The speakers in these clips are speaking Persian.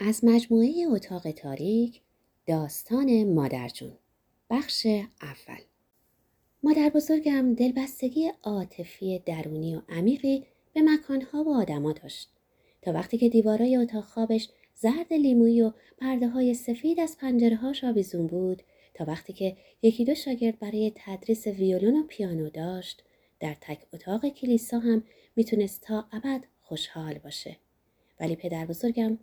از مجموعه اتاق تاریک داستان مادرجون بخش اول. مادر بزرگم دلبستگی عاطفی درونی و عمیقی به مکانها و آدما داشت. تا وقتی که دیوارای اتاق خوابش زرد لیمویی و پرده های سفید از پنجره هاش آویزون بود تا وقتی که یکی دو شاگرد برای تدریس ویولون و پیانو داشت در تک اتاق کلیسا هم می‌تونست تا ابد خوشحال باشه. ولی پدر بزرگم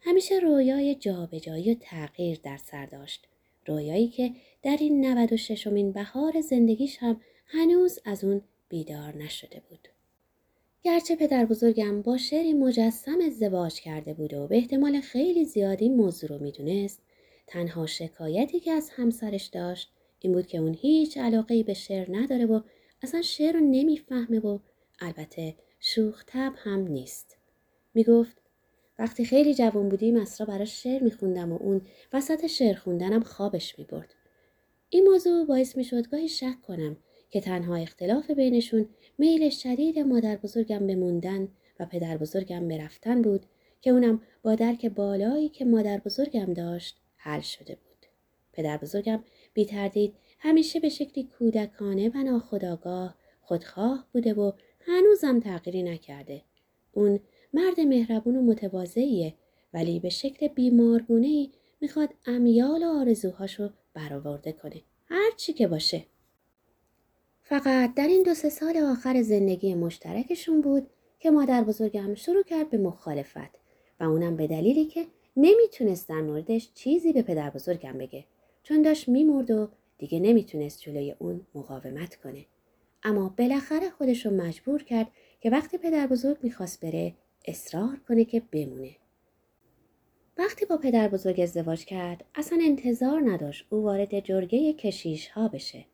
همیشه رویای جابجایی و تغییر در سر داشت. رویایی که در این 96 امین بهار زندگیش هم هنوز از اون بیدار نشده بود. گرچه پدر بزرگم با شعری مجسم ازدواج کرده بود و به احتمال خیلی زیادی موضوع رو می‌دونست تنها شکایتی که از همسرش داشت این بود که اون هیچ علاقه به شعر نداره و اصلا شعر رو نمی‌فهمه و البته شوخ هم نیست. می‌گفت وقتی خیلی جوان بودیم اسرا براش شعر میخوندم و اون وسط شعر خوندنم خوابش می‌برد. این موضوع باعث می‌شد گاهی شک کنم که تنها اختلاف بینشون میل شدید مادر بزرگم به موندن و پدر بزرگم به رفتن بود که اونم با درک بالایی که مادر بزرگم داشت حل شده بود. پدر بزرگم بی تردید همیشه به شکلی کودکانه و ناخداگاه خودخواه بوده و هنوزم تغییری نکرده. اون مرد مهربون و متواضعیه ولی به شکل بیمارگونه می‌خواد امیال و آرزوهاشو برآورده کنه. هر چی که باشه. فقط در این دو سه سال آخر زندگی مشترکشون بود که مادر بزرگم شروع کرد به مخالفت و اونم به دلیلی که نمی‌تونست در موردش چیزی به پدر بزرگم بگه. چون داشت میمرد و دیگه نمی‌تونست جلوی اون مقاومت کنه. اما بالاخره خودش رو مجبور کرد که وقتی پدر بزرگ می‌خواست بره اصرار کنه که بمونه. وقتی با پدر بزرگ ازدواج کرد اصلا انتظار نداشت او وارد جرگه کشیش ها بشه.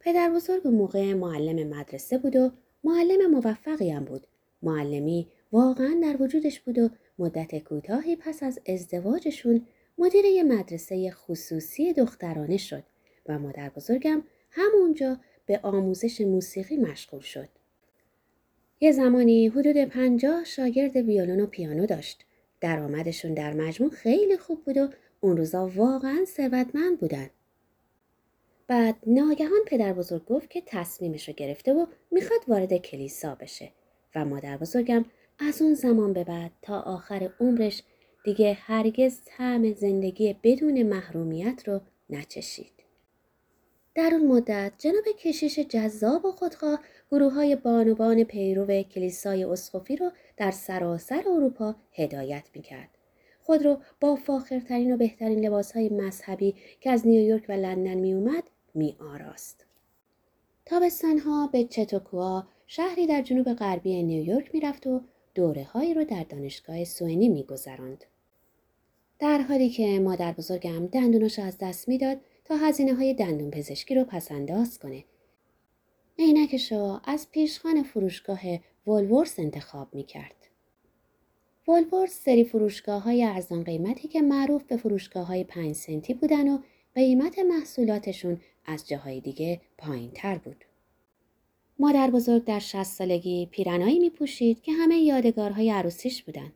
پدر بزرگ موقع معلم مدرسه بود و معلم موفقی هم بود. معلمی واقعا در وجودش بود و مدت کوتاهی پس از ازدواجشون مدیر یه مدرسه خصوصی دخترانه شد و مادر بزرگم همونجا به آموزش موسیقی مشغول شد. یه زمانی حدود پنجاه شاگرد ویولون و پیانو داشت. درآمدشون در مجموع خیلی خوب بود و اون روزا واقعا ثروتمند بودن. بعد ناگهان پدر بزرگ گفت که تصمیمش رو گرفته و می‌خواد وارد کلیسا بشه و مادر بزرگم از اون زمان به بعد تا آخر عمرش دیگه هرگز طعم زندگی بدون محرومیت رو نچشید. در اون مدت جناب کشیش جذاب و خودخواه گروه های بانوان پیرو کلیسای اسقفی رو در سراسر اروپا هدایت می‌کرد. خود رو با فاخرترین و بهترین لباس های مذهبی که از نیویورک و لندن می اومد می آراست. تابستانها به چتوکوا شهری در جنوب غربی نیویورک می‌رفت و دوره هایی رو در دانشگاه سوئنی میگذراند. در حالی که مادر بزرگم دندوناش از دست می‌داد تا هزینه های دندون پزشکی رو پسنداز کنه عینکش را از پیشخان فروشگاه ولورس انتخاب می کرد. ولورس سری فروشگاه های ارزان قیمتی که معروف به فروشگاه های پنج سنتی بودن و قیمت محصولاتشون از جاهای دیگه پایین تر بود. مادر بزرگ در شست سالگی پیرنایی می پوشید که همه یادگارهای عروسیش بودن.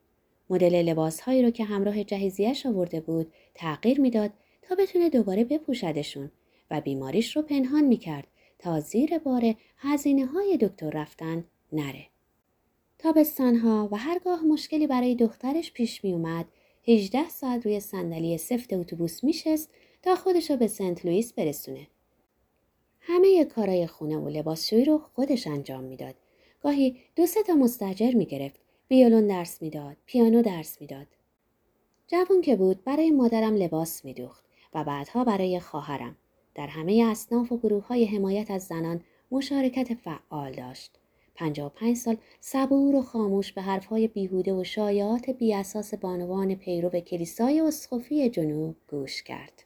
مدل لباسهایی رو که همراه جهیزیش آورده بود تغییر می‌داد تا بتونه دوباره بپوشدشون و بیماریش رو پنهان می کرد تا زیر بار هزینه های دکتر رفتن نره. تابستانها و هرگاه مشکلی برای دخترش پیش می اومد 18 ساعت روی صندلی سفت اتوبوس میشست تا خودش رو به سنت لوئیس برسونه. همه کارای خونه و لباسشویی رو خودش انجام می‌داد. گاهی دو سه تا مستجر می گرفت. ویولون درس می‌داد، پیانو درس می‌داد. جوون که بود برای مادرم لباس میدوخت و بعدها برای خواهرم. در همه اصناف و گروه های حمایت از زنان مشارکت فعال داشت. 55 سال صبور و خاموش به حرفهای بیهوده و شایعات بی اساس بانوان پیرو کلیسای اسخفی جنوب گوش کرد.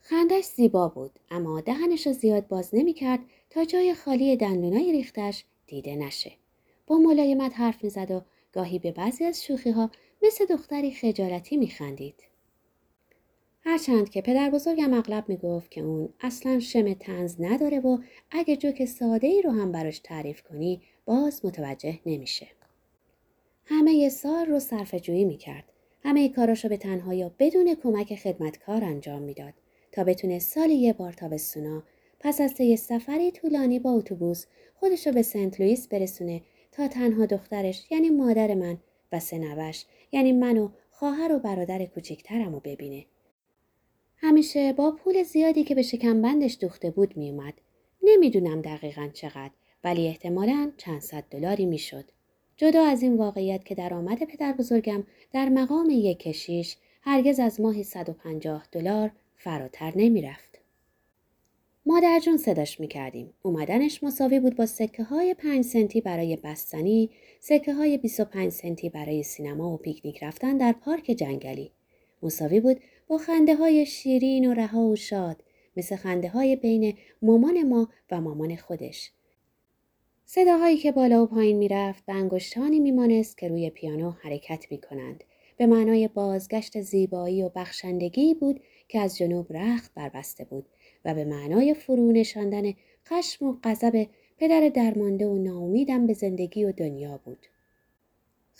خندش زیبا بود اما دهنش را زیاد باز نمی کرد تا جای خالی دندونای ریختش دیده نشه. با ملایمت حرف می‌زد و گاهی به بعضی از شوخی ها مثل دختری خجالتی می خندید. هرچند که پدر بزرگم اغلب می‌گفت که اون اصلا شم تنز نداره و اگه جوک ساده ای رو هم براش تعریف کنی باز متوجه نمیشه. همه سال رو صرف جویی می‌کرد. همه کاراشو به تنهایی بدون کمک خدمتکار انجام می‌داد تا بتونه سالی یه بار تابستونا پس از طی سفری طولانی با اتوبوس خودشو به سنت لوئیس برسونه تا تنها دخترش یعنی مادر من و سه نوش یعنی من و خواهر و برادر کوچکترم رو ببینه. همیشه با پول زیادی که به شکمبندش دوخته بود میومد. نمی‌دونم دقیقا چقدر ولی احتمالا چند صد دلاری می‌شد. جدا از این واقعیت که درآمد پدر بزرگم در مقام یک کشیش هرگز از ماهی 150 دلار فراتر نمی‌رفت. مادر جون صداش می‌کردیم. اومدنش مساوی بود با سکه های 5 سنتی برای بستنی، سکه های 25 سنتی برای سینما و پیکنیک رفتن در پارک جنگلی. مساوی بود با خنده های شیرین و رها و شاد مثل خنده های بین مامان ما و مامان خودش. صداهایی که بالا و پایین می‌رفت به انگشتانی میمانست که روی پیانو حرکت می کنند. به معنای بازگشت زیبایی و بخشندگی بود که از جنوب رخت بربسته بود و به معنای فرو نشاندن خشم و غضب پدر درمانده و ناامیدم به زندگی و دنیا بود.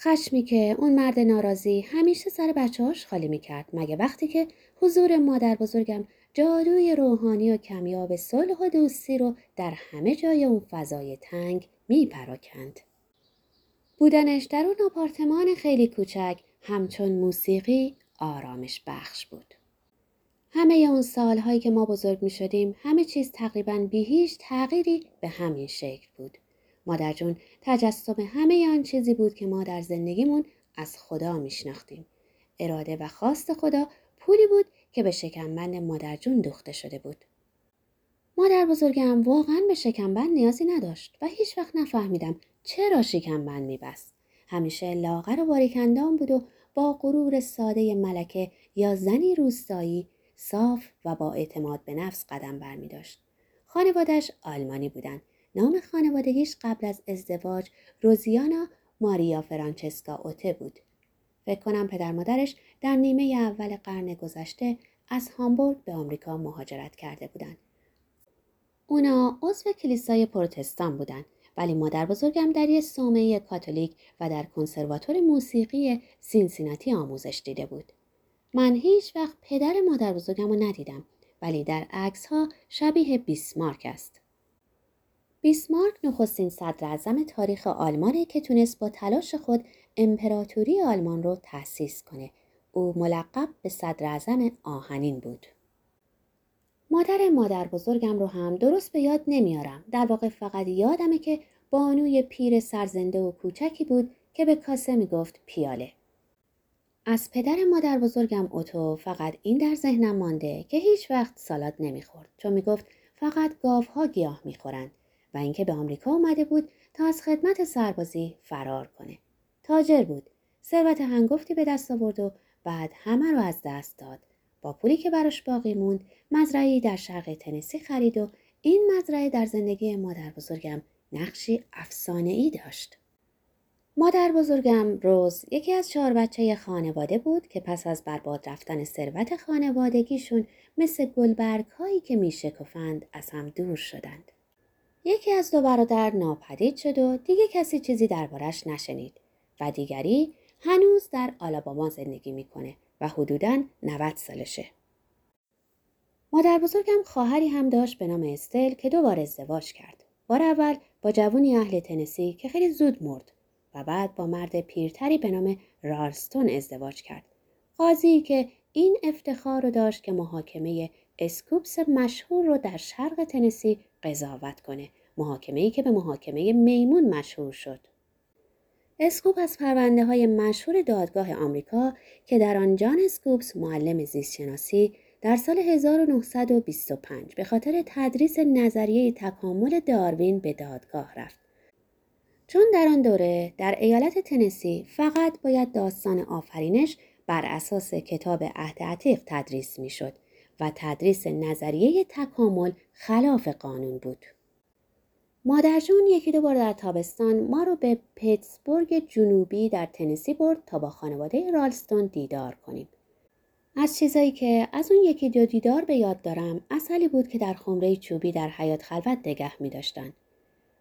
خشمی که اون مرد ناراضی همیشه سر بچه‌هاش خالی می‌کرد مگه وقتی که حضور مادر بزرگم جادوی روحانی و کمیاب صلح و دوستی رو در همه جای اون فضای تنگ میپراکند. بودنش در اون آپارتمان خیلی کوچک همچون موسیقی آرامش بخش بود. همه اون سالهایی که ما بزرگ می شدیم همه چیز تقریبا بی هیچ تغییری به همین شکل بود. مادر جون تجسم همه آن چیزی بود که ما در زندگیمون از خدا میشناختیم. اراده و خواست خدا پولی بود که به شکمبند مادر جون دوخته شده بود. مادر بزرگم واقعا به شکمبند نیازی نداشت و هیچ وقت نفهمیدم چرا شکمبند میبست. همیشه لاغر و باریکندان بود و با غرور ساده ملکه یا زنی روستایی صاف و با اعتماد به نفس قدم برمی داشت. خانوادش آلمانی بودند نام خانوادگیش قبل از ازدواج روزیانا ماریا فرانچسکا اوته بود. فکر کنم پدر مادرش در نیمه اول قرن گذشته از هامبورگ به آمریکا مهاجرت کرده بودند. اونا عضو کلیسای پروتستان بودند ولی مادر بزرگم در یک صومعه کاتولیک و در کنسرواتور موسیقی سینسیناتی آموزش دیده بود. من هیچ وقت پدر مادر بزرگم رو ندیدم ولی در عکس ها شبیه بیسمارک است. بیسمارک نخستین صدر تاریخ آلمانه که تونست با تلاش خود امپراتوری آلمان رو تأسیس کنه. او ملقب به صدر آهنین بود. مادر مادر بزرگم رو هم درست به یاد نمیارم. در واقع فقط یادمه که بانوی پیر سرزنده و کوچکی بود که به کاسه می‌گفت پیاله. از پدر مادر بزرگم اوتو فقط این در ذهنم مانده که هیچ وقت سالاد نمی‌خورد چون می‌گفت فقط گاوها گیاه می‌خورند و اینکه به آمریکا اومده بود تا از خدمت سربازی فرار کنه. تاجر بود. ثروت هنگفتی به دست آورد و بعد همه رو از دست داد. با پولی که براش باقی موند مزرعی در شرق تنسی خرید و این مزرعه در زندگی مادر بزرگم نقشی افسانه ای داشت. مادر بزرگم روز یکی از چهار بچه خانواده بود که پس از برباد رفتن ثروت خانوادگیشون مثل گلبرگ هایی که می شکفند از هم دور شدند. یکی از دو برادر ناپدید شد و دیگه کسی چیزی دربارش نشنید و دیگری هنوز در آلاباما زندگی می‌کنه و حدوداً 90 سالشه. مادر بزرگم خواهری هم داشت به نام استل که دو بار ازدواج کرد. بار اول با جوونی اهل تنسی که خیلی زود مرد و بعد با مرد پیرتری به نام رالستون ازدواج کرد. قاضی که این افتخار رو داشت که محاکمه اسکوپس مشهور رو در شرق تنسی قضاوت کنه. محاکمه ای که به محاکمه میمون مشهور شد. اسکوپ از پرونده های مشهور دادگاه آمریکا که در آن جان اسکوپس معلم زیستشناسی در سال 1925 به خاطر تدریس نظریه تکامل داروین به دادگاه رفت. چون در آن دوره در ایالت تنسی فقط باید داستان آفرینش بر اساس کتاب عهد عتیق تدریس می‌شد و تدریس نظریه تکامل خلاف قانون بود. مادرجون یکی دو بار در تابستان ما رو به پیتسبورگ جنوبی در تنسی برد تا با خانواده رالستون دیدار کنیم. از چیزایی که از اون یکی دو دیدار به یاد دارم اصلی بود که در خمره چوبی در حیات خلوت نگه می داشتن.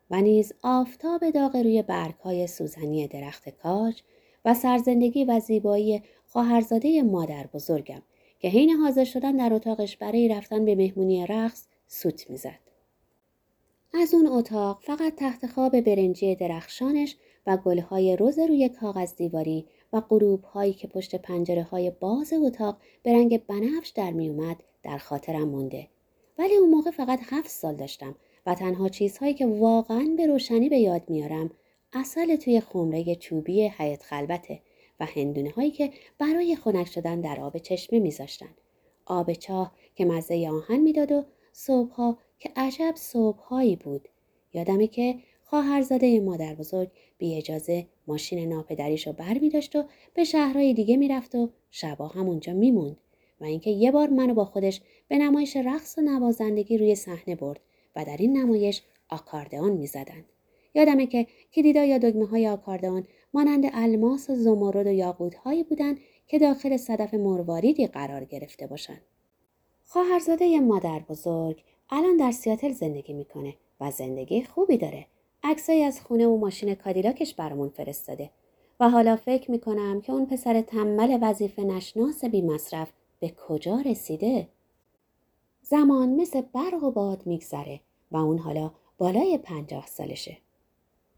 و نیز آفتاب داغ روی برگ های سوزنی درخت کاج و سرزندگی و زیبایی خواهرزاده مادر بزرگم که حین حاضر شدن در اتاقش برای رفتن به مهمونی رقص سوت می‌زد. از اون اتاق فقط تخت خواب برنجی درخشانش و گلهای روز روی کاغذ دیواری و غروب هایی که پشت پنجره های باز اتاق به رنگ بنفش در میومد در خاطرم مونده. ولی اون موقع فقط هفت سال داشتم و تنها چیزهایی که واقعا به روشنی به یاد میارم اصل توی خمره چوبی حیات خلوته و هندونه هایی که برای خنک شدن در آب چشمه میذاشتن. آب چاه که مزه آهن می‌داد و صبحها که عجب صبحهایی بود. یادمه که خواهرزاده مادر بزرگ بی اجازه ماشین ناپدریش رو بر می داشت و به شهرهای دیگه می‌رفت و شبا هم اونجا میموند و اینکه یه بار منو با خودش به نمایش رقص و نوازندگی روی صحنه برد و در این نمایش آکاردئون می‌زدند یادمه که کلیدا یا دگمه های آکاردئون مانند الماس و زمرد و یاقوت هایی بودند که داخل صدف مرواریدی قرار گرفته باشند. خواهرزاده مادر بزرگ الان در سیاتل زندگی می‌کنه و زندگی خوبی داره. عکسایی از خونه و ماشین کادیلاکش برامون فرستاده و حالا فکر می‌کنم که اون پسر تنبل وظیفه نشناس بی مصرف به کجا رسیده؟ زمان مثل برق و باد میگذره و اون حالا بالای پنجاه سالشه.